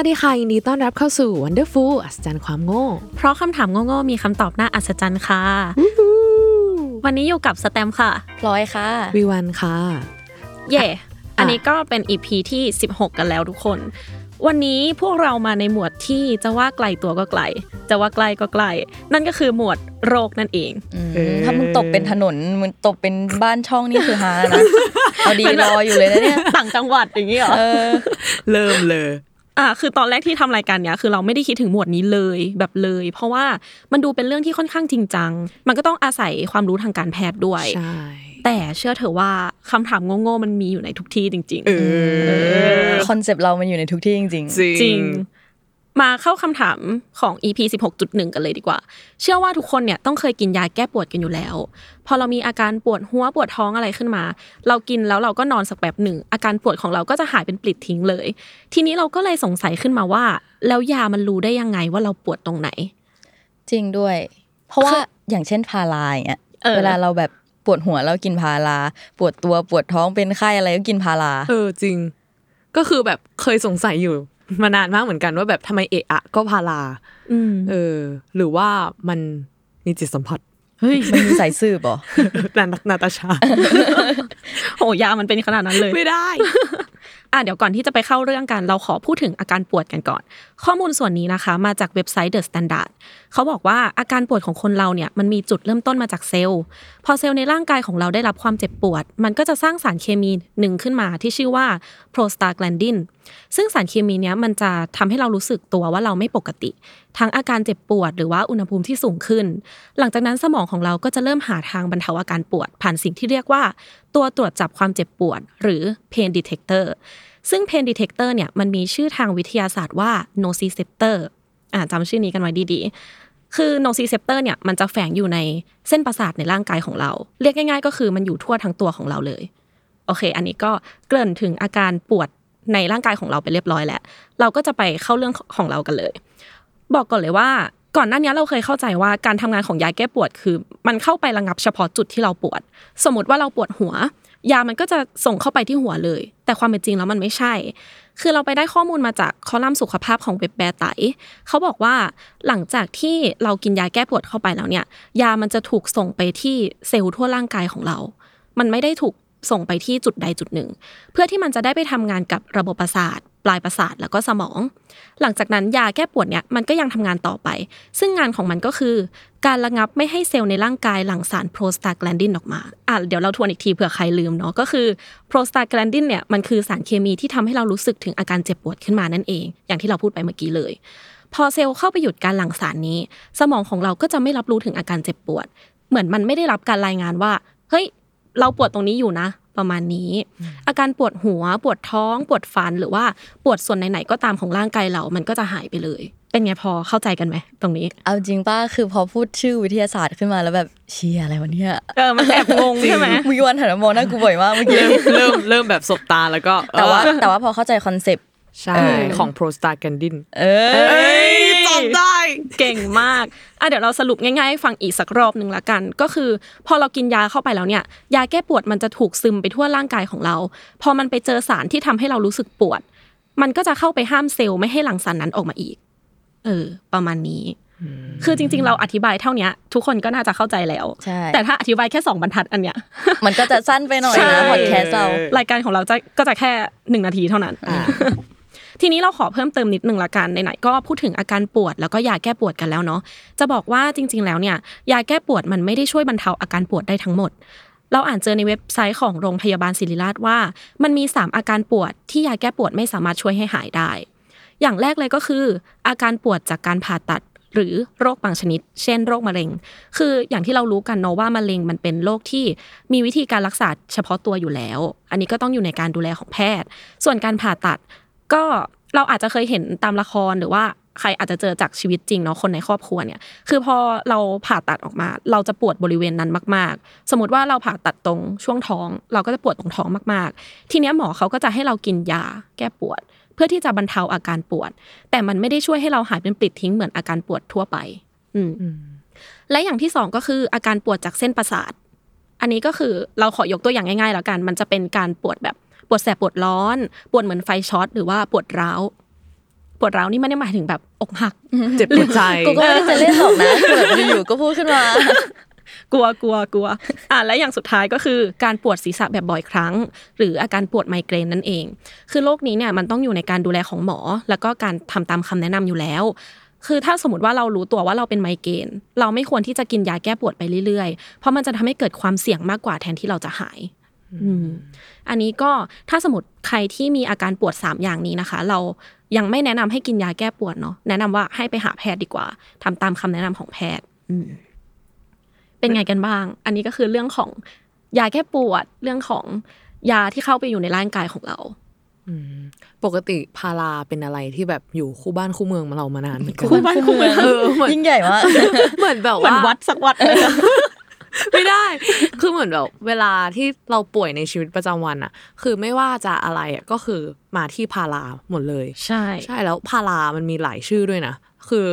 วัสดีค่ะยินดีต้อนรับเข้าสู่ Wonderful อัศจรรย์ความโง่ เพราะคำถามโง่ๆมีคำตอบน่าอัศจรรย์ค่ะ วันนี้อยู่กับสแตมป์ค่ะพลอยค่ะวีวันค่ะ เย่อันนี้ก็เป็น EP ที่ 16 กันแล้วทุกคน วันนี้พวกเรามาในหมวดที่จะว่าไกลตัวก็ไกล จะว่าใกล้ก็ใกล้นั่นก็คือหมวดโรคนั่นเองเออถ้ามึงตกเป็นถนน มึงตกเป็นบ้านช่องนี่คือฮานะเอาดีรออยู่เลยนะเนี่ย ต่างจังหวัดอย่างนี้เหรอเออเริ่มเลย อ่าคือตอนแรกที่ทำรายการเนี้ยคือเราไม่ได้คิดถึงหมวดนี้เลยแบบเลย เพราะว่ามันดูเป็นเรื่องที่ค่อนข้างจริงจัง มันก็ต้องอาศัยความรู้ทางการแพทย์ด้วยใช่แต่เชื่อเถอะว่าคำถามโง่ๆมันมีอยู่ในทุกที่จริงเออคอนเซปต์เรามันอยู่ในทุกที่จริงจริงๆจริง มาเข้าคำถามของ EP 16.1 กันเลยดีกว่า เชื่อว่าทุกคนเนี่ยต้องเคยกินยาแก้ปวดกันอยู่แล้ว พอเรามีอาการปวดหัวปวดท้องอะไรขึ้นมา เรากินแล้วเราก็นอนสักแบบหนึ่ง อาการปวดของเราก็จะหายเป็นปลิดทิ้งเลย ทีนี้เราก็เลยสงสัยขึ้นมาว่า แล้วยามันรู้ได้ยังไงว่าเราปวดตรงไหนๆจริงด้วย เพราะว่าอย่างเช่นพาราอย่างเงี้ยเออเวลาเราแบบปวดหัวเรากินพาราปวดตัวปวดท้องเป็นไข้อะไรก็กินพาราเออจริง ก็คือแบบเคยสงสัยอยู่ มานานมากเหมือนกันว่าแบบทำไมเอะอะก็พาราอืมเออ หรือว่ามันมีจิตสัมผัสเฮ้ยมันมีสายสืบเหรอนานาตาชาโหยามันเป็นขนาดนั้นเลย ไม่ได้ อะเดี๋ยวก่อนที่จะไปเข้าเรื่องกัน เราขอพูดถึงอาการปวดกันก่อน ข้อมูลส่วนนี้นะคะ มาจากเว็บไซต์ The Standard เขาบอกว่าอาการปวดของคนเราเนี่ยมันมีจุดเริ่มต้นมาจากเซลล์ พอเซลล์ในร่างกายของเราได้รับความเจ็บปวด มันก็จะสร้างสารเคมีหนึ่งขึ้นมาที่ชื่อว่า prostaglandin ซึ่งสารเคมีนี้มันจะทำให้เรารู้สึกตัวว่าเราไม่ปกติ ทั้งอาการเจ็บปวดหรือว่าอุณหภูมิที่สูงขึ้น หลังจากนั้นสมองของเราก็จะเริ่มหาทางบรรเทาอาการปวด ผ่านสิ่งที่เรียกว่า ตัวตรวจจับความเจ็บปวด หรือ pain detector ซึ่ง pain detector เนี่ยมันมีชื่อทางวิทยาศาสตร์ว่า nociceptor อ่าจำชื่อนี้กันไว้ดีๆ คือ nociceptor เนี่ยมันจะแฝงอยู่ในเส้นประสาทในร่างกายของเรา เรียกง่าย ๆ ก็คือมันอยู่ทั่วทั้งตัวของเราเลย โอเค อันนี้ก็เกริ่นถึงอาการปวดในร่างกายของเราไปเรียบร้อยแล้ว เราก็จะไปเข้าเรื่องของเรากันเลย บอกก่อนเลยว่าก่อนหน้านี้เราเคยเข้าใจว่าการทำงานของยาแก้ปวดคือ มันเข้าไประงับเฉพาะจุดที่เราปวด สมมติว่าเราปวดหัว ยามันก็จะส่งเข้าไปที่หัวเลย แต่ความเป็นจริงแล้วมันไม่ใช่ คือเราไปได้ข้อมูลมาจากคอลัมน์สุขภาพของเว็บแบร์ไตเขาบอกว่าหลังจากที่เรากินยาแก้ปวดเข้าไปแล้วเนี่ย ยามันจะถูกส่งไปที่เซลล์ทั่วร่างกายของเรา มันไม่ได้ถูกส่งไปที่จุดใดจุดหนึ่ง เพื่อที่มันจะได้ไปทำงานกับระบบประสาท ปลายประสาทแล้วก็สมอง หลังจากนั้นยาแก้ปวดเนี่ยมันก็ยังทำงานต่อไป ซึ่งงานของมันก็คือ การระงับไม่ให้เซลล์ในร่างกายหลั่งสารโปรสตาแกลนดินออกมาอะเดี๋ยวเราทวนอีกทีเผื่อใครลืมเนาะก็คือโปรสตาแกลนดินเนี่ยมันคือสารเคมีที่ทำให้เรารู้สึกถึงอาการเจ็บปวดขึ้นมานั่นเอง อย่างที่เราพูดไปเมื่อกี้เลยพอเซลล์เข้าไปหยุดการหลั่งสารนี้ สมองของเราก็จะไม่รับรู้ถึงอาการเจ็บปวด เหมือนมันไม่ได้รับการรายงานว่า เฮ้ย เราปวดตรงนี้อยู่นะ ประมาณนี้ อาการปวดหัวปวดท้อง ปวดฟันหรือว่าปวดส่วนไหนๆก็ตามของร่างกายเรา มันก็จะหายไปเลย เป็นไงพอเข้าใจกันไหมตรงนี้ เอาจริงป้าคือพอพูดชื่อวิทยาศาสตร์ขึ้นมาแล้วแบบเชียอะไรวะเนี่ยเออมันแอบงงใช่ไหมมีวันหันมามองหน้ากูบ่อยมากเมื่อกี้เริ่มเริ่มแบบสบตาแล้วก็แต่ว่าเออแต่ว่าพอเข้าใจคอนเซปต์ใช่ของ prostaglandin เออเอ้ยจำได้ เก่งมากอะเดี๋ยวเราสรุปง่ายๆให้ฟังอีกสักรอบหนึ่งละกัน ก็คือ พอเรากินยาเข้าไปแล้วเนี่ย ยาแก้ปวดมันจะถูกซึมไปทั่วร่างกายของเรา พอมันไปเจอสารที่ทำให้เรารู้สึกปวด มันก็จะเข้าไปห้ามเซลล์ไม่ให้หลั่งสารนั้นออกมาอีก เออ ประมาณนี้ คือจริง ๆ เราอธิบายเท่าเนี้ยทุกคนก็น่าจะเข้าใจแล้วใช่แต่ถ้าอธิบายแค่สองบรรทัดอันเนี้ย มันก็จะสั้นไปหน่อยใช่นะพอดแคสต์เรารายการของเราจะก็จะแค่หนึ่งนาทีเท่านั้น ทีนี้เราขอเพิ่มเติมนิดนึงละกันไหนๆก็พูดถึงอาการปวดแล้วก็ยาแก้ปวดกันแล้วเนาะจะบอกว่าจริง ๆ แล้วเนี่ยยาแก้ปวดมันไม่ได้ช่วยบรรเทาอาการปวดได้ทั้งหมด เราอ่านเจอในเว็บไซต์ของโรงพยาบาลศิริราชว่า มันมี 3 อาการปวดที่ยาแก้ปวดไม่สามารถช่วยให้หายได้ อย่างแรกเลยก็คือ อาการปวดจากการผ่าตัดหรือโรคบางชนิด เช่น โรคมะเร็ง คืออย่างที่เรารู้กันเนาะว่ามะเร็งมันเป็นโรคที่มีวิธีการรักษาเฉพาะตัวอยู่แล้ว อันนี้ก็ต้องอยู่ในการดูแลของแพทย์ ส่วนการผ่าตัด ก็เราอาจจะเคยเห็นตามละครหรือว่าใครอาจจะเจอจากชีวิตจริงเนาะคนในครอบครัวเนี่ย คือพอเราผ่าตัดออกมา เราจะปวดบริเวณนั้นมาก ๆ สมมติว่าเราผ่าตัดตรงช่วงท้อง เราก็จะปวดตรงท้องมาก ๆ ทีเนี้ยหมอเขาก็จะให้เรากินยาแก้ปวด เพื่อที่จะบรรเทาอาการปวด แต่มันไม่ได้ช่วยให้เราหายเป็นปลิดทิ้งเหมือนอาการปวดทั่วไป อืมและอย่างที่สองก็คืออาการปวดจากเส้นประสาท อันนี้ก็คือเราขอยกตัวอย่างง่ายๆแล้วกัน มันจะเป็นการปวดแบบ ปวดแสบปวดร้อน ปวดเหมือนไฟช็อตหรือว่าปวดร้าวปวดร้าวนี่ไม่ได้หมายถึงแบบอกหัก เจ็บปวดใจกูก็ไม่ได้จะเล่นหรอกนะคือแบบอยู่ๆก็พูดขึ้นมากลัวกลัวกลัวอะและอย่างสุดท้ายก็คือการปวดศีรษะแบบบ่อยครั้ง หรืออาการปวดไมเกรนนั่นเอง คือโรคนี้เนี่ยมันต้องอยู่ในการดูแลของหมอ แล้วก็การทำตามคำแนะนำอยู่แล้ว คือถ้าสมมติว่าเรารู้ตัวว่าเราเป็นไมเกรนเราไม่ควรที่จะกินยาแก้ปวดไปเรื่อยๆ เพราะมันจะทำให้เกิดความเสี่ยงมากกว่าแทนที่เราจะหาย อืมอันนี้ก็ถ้าสมมติใครที่มีอาการปวด 3 อย่างนี้นะคะ เรายังไม่แนะนำให้กินยาแก้ปวดเนาะแนะนำว่าให้ไปหาแพทย์ดีกว่าทำตามคำแนะนำของแพทย์อืมเป็นไงกันบ้าง อันนี้ก็คือเรื่องของยาแก้ปวดเรื่องของยาที่เข้าไปอยู่ในร่างกายของเราปกติพาราเป็นอะไรที่แบบอยู่คู่บ้านคู่เมืองมาเรามานานเหมือนกันคู่บ้านคู่เมืองเออเหมือนยิ่งใหญ่มากเหมือนแบบเหมือนว่าวัดสักวัด ไม่ได้ คือเหมือนแบบเวลาที่เราป่วยในชีวิตประจำวันอะคือไม่ว่าจะอะไรอะก็คือมาที่พาราหมดเลย ใช่ ใช่แล้วพารามันมีหลายชื่อด้วยนะ คือ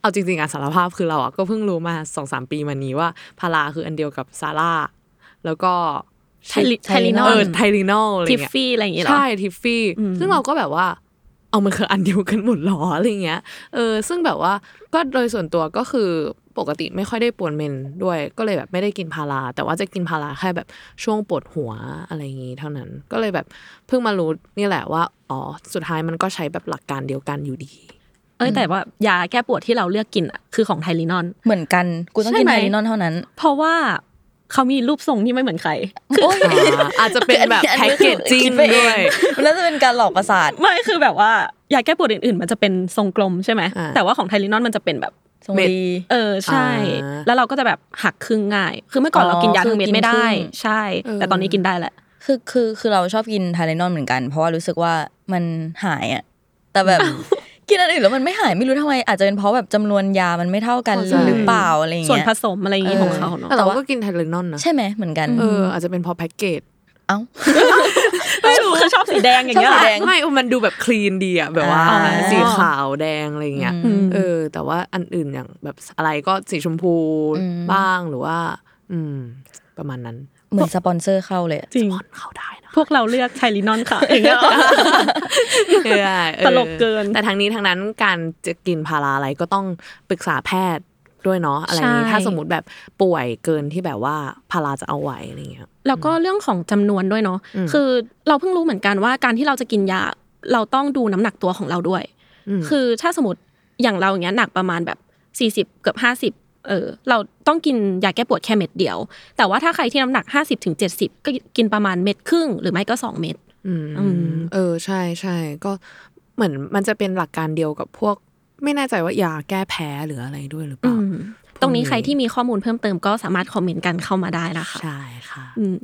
เอาจริงๆอะสารภาพคือเราอะก็เพิ่งรู้มาสองสามปีมานี้ว่าพาราคืออันเดียวกับ Sara แล้วก็ไทลิไทลินอเออไทลินอลอะไรทิฟเงี้ยฟี่อะไรอย่างเงี้ยเหรอใช่ทิฟฟี่อืมซึ่งเราก็แบบว่า เอามันคืออันเดียวกันหมดหรออะไรเงี้ยเออซึ่งแบบว่าก็โดยส่วนตัวก็คือ ปกติไม่ค่อยได้ปวดเมนส์ด้วย ก็เลยแบบไม่ได้กินพาราแต่ว่าจะกินพาราแค่แบบช่วงปวดหัวอะไรอย่างงี้เท่านั้น ก็เลยแบบเพิ่งมารู้นี่แหละว่าอ๋อสุดท้ายมันก็ใช้แบบหลักการเดียวกันอยู่ดี เอ้ยแต่ว่ายาแก้ปวดที่เราเลือกกินอะคือของไทลินอลเหมือนกันกูต้องกินใช่ไทไหมลินอนเท่านั้น เพราะว่าเขามีรูปทรงที่ไม่เหมือนใครโอ้ยอ่าอาจจะเป็นแบบอัแพ็กนี้เกคือจจิ้งคิไปเอด้วยมันน่าจะเป็นการหลอกประสาทไม่คือแบบว่ายาแก้ปวดอื่นๆ มันจะเป็นทรงกลมใช่ไหมอ่าแต่ว่าของไทลินอลมันจะเป็นแบบ ทรงเม็ดดีเออใช่อ่าแล้วเราก็จะแบบหักครึ่งง่าย คือเมื่อก่อนอ๋อเรากินยาทั้งเม็ดคือกินไม่ได้ครึ่งใช่เออแต่ตอนนี้กินได้แหละ คือคือคือเราชอบกินไทเลนอนเหมือนกัน เพราะว่ารู้สึกว่ามันหายอะ แต่แบบกินอันอื่นแล้วมันไม่หายไม่รู้ทำไมอาจจะเป็นเพราะแบบจำนวนยามันไม่เท่ากันเข้าใจหรือเปล่าอะไรอย่างส่วนเงี้ยผสมอะไรอย่างงี้เออของเขาเนาะแต่เราก็กินไทเลนอนนะใช่ไหมเหมือนกันเอออาจจะเป็นเพราะแพ็กเกจเอ้า ไม่รู้คือชอบสีแดงอย่างเงี้ยชอบสีแดงไม่มันดูแบบคลีนดีอะแบบว่าอ่าสีขาวแดงอะไรเงี้ยอืมเออ แต่ว่าอันอื่นอย่างแบบอะไรก็สีชมพูอืมบ้างหรือว่า อืม ประมาณนั้นเหมือนสปอนเซอร์เข้าเลยอะจริงผ่อนเข้าได้นะพวกเราเลือกไทลินอลค่ะอย่างเงี้ยเออเออตลกเกิน แต่ทางนี้ทางนั้นการจะกินพาราอะไรก็ต้องปรึกษาแพทย์ ด้วยเนาะอะไรอย่างนี้ใช่ถ้าสมมติแบบป่วยเกินที่แบบว่าพาราจะเอาไหวอะไรเงี้ยแล้วก็เรื่องของจำนวนด้วยเนาะอืมคือเราเพิ่งรู้เหมือนกันว่าการที่เราจะกินยาเราต้องดูน้ำหนักตัวของเราด้วยอืมคือถ้าสมมติอย่างเราอย่างเงี้ยหนักประมาณแบบสี่สิบเกือบห้าสิบเออเราต้องกินยาแก้ปวดแค่เม็ดเดียว แต่ว่าถ้าใครที่น้ำหนักห้าสิบถึงเจ็ดสิบก็กินประมาณเม็ดครึ่ง หรือไม่ก็สองเม็ดอืมอืมเออใช่ใช่ก็เหมือนมันจะเป็นหลักการเดียวกับพวก ไม่แน่ใจว่ายาแก้แพ้หรืออะไรด้วยหรือเปอืล่ามตรงนี้ใครที่มีข้อมูลเพิ่มเติมก็สามารถคอมเมนต์กันเข้ามาได้นะคะใช่ค่ะอืม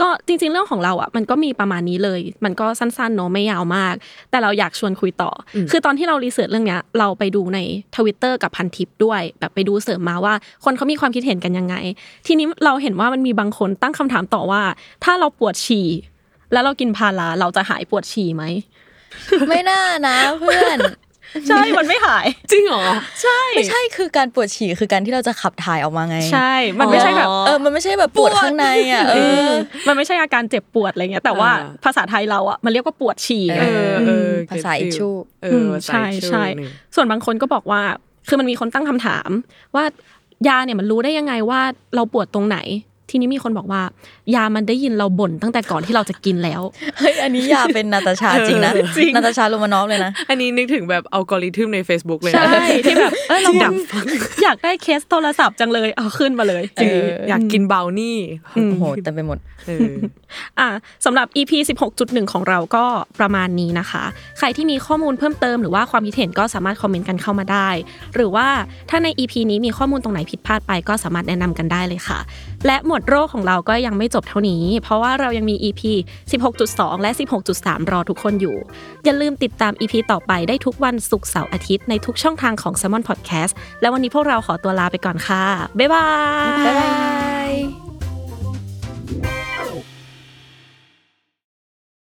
ก็จริง ๆ เรื่องของเราอะมันก็มีประมาณนี้เลย มันก็สั้นๆเนอะไม่ยาวมาก แต่เราอยากชวนคุยต่ออมคือตอนที่เรารีเสิร์ชเรื่องเนี้ย เราไปดูในทวิตเตอร์กับพันทิปด้วย แบบไปดูเสริมมาว่าคนเขามีความคิดเห็นกันยังไง ทีนี้เราเห็นว่ามันมีบางคนตั้งคำถามต่อว่า ถ้าเราปวดฉี่แล้วเรากินพาราเราจะหายปวดฉี่ไหมไม่น่านะเพื่อน ใช่มันไม่หาย จริงเหรอไม่ใช่คือการปวดฉี่คือการที่เราจะขับถ่ายออกมาไง ใช่ มันไม่ใช่แบบเออมันไม่ใช่แบบปวดข้างในอะเออมันไม่ใช่อาการเจ็บปวดอะไรเงี้ยแต่ว่าอ่าภาษาไทยเราอะมันเรียกว่าปวดฉี่ไงเออเออภาษา get อิชชูเออือมภาษาใช่ issue ใช่หนึ่งส่วนบางคนก็บอกว่า คือมันมีคนตั้งคำถามว่ายาเนี่ยมันรู้ได้ยังไงว่าเราปวดตรงไหน ทีนี้มีคนบอกว่า ยามันได้ยินเราบ่นตั้งแต่ก่อนที่เราจะกินแล้วเฮ้ยอันนี้ยาเป็นนาตาชาจริงนะเออจริงนาตาชาโรมานอฟเลยนะ อันนี้นึกถึงแบบอัลกอริทึมใน Facebook เลยนะใช่ที่แบบเออเราแบบอยากได้เคสโทรศัพท์จังเลยเอาขึ้นมาเลยจริงเอออยากกินบราวนี่โอ้โหเต็มไปหมดเอออะสำหรับ EP 16.1 ของเราก็ประมาณนี้นะคะ ใครที่มีข้อมูลเพิ่มเติมหรือว่าความคิดเห็นก็สามารถคอมเมนต์กันเข้ามาได้ หรือว่าถ้าใน EP นี้มีข้อมูลตรงไหนผิดพลาดไปก็สามารถแนะนำกันได้เลยค่ะและหมวดโรคของเราก็ยังไม่จบเท่านี้ เพราะว่าเรายังมี EP 16.2 และ 16.3 รอทุกคนอยู่ อย่าลืมติดตาม EP ต่อไปได้ทุกวันศุกร์เสาร์อาทิตย์ในทุกช่องทางของ s ซ m o n Podcast และวันนี้พวกเราขอตัวลาไปก่อนค่ะ บ๊ายบาย บ๊ายบาย